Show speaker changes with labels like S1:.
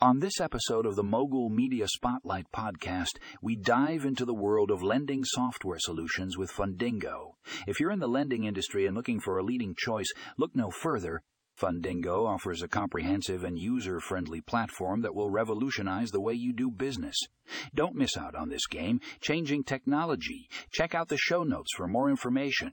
S1: On this episode of the Mogul Media Spotlight podcast, we dive into the world of lending software solutions with Fundingo. If you're in the lending industry and looking for a leading choice, look no further. Fundingo offers a comprehensive and user friendly platform that will revolutionize the way you do business. Don't miss out on this game changing technology. Check out the show notes for more information.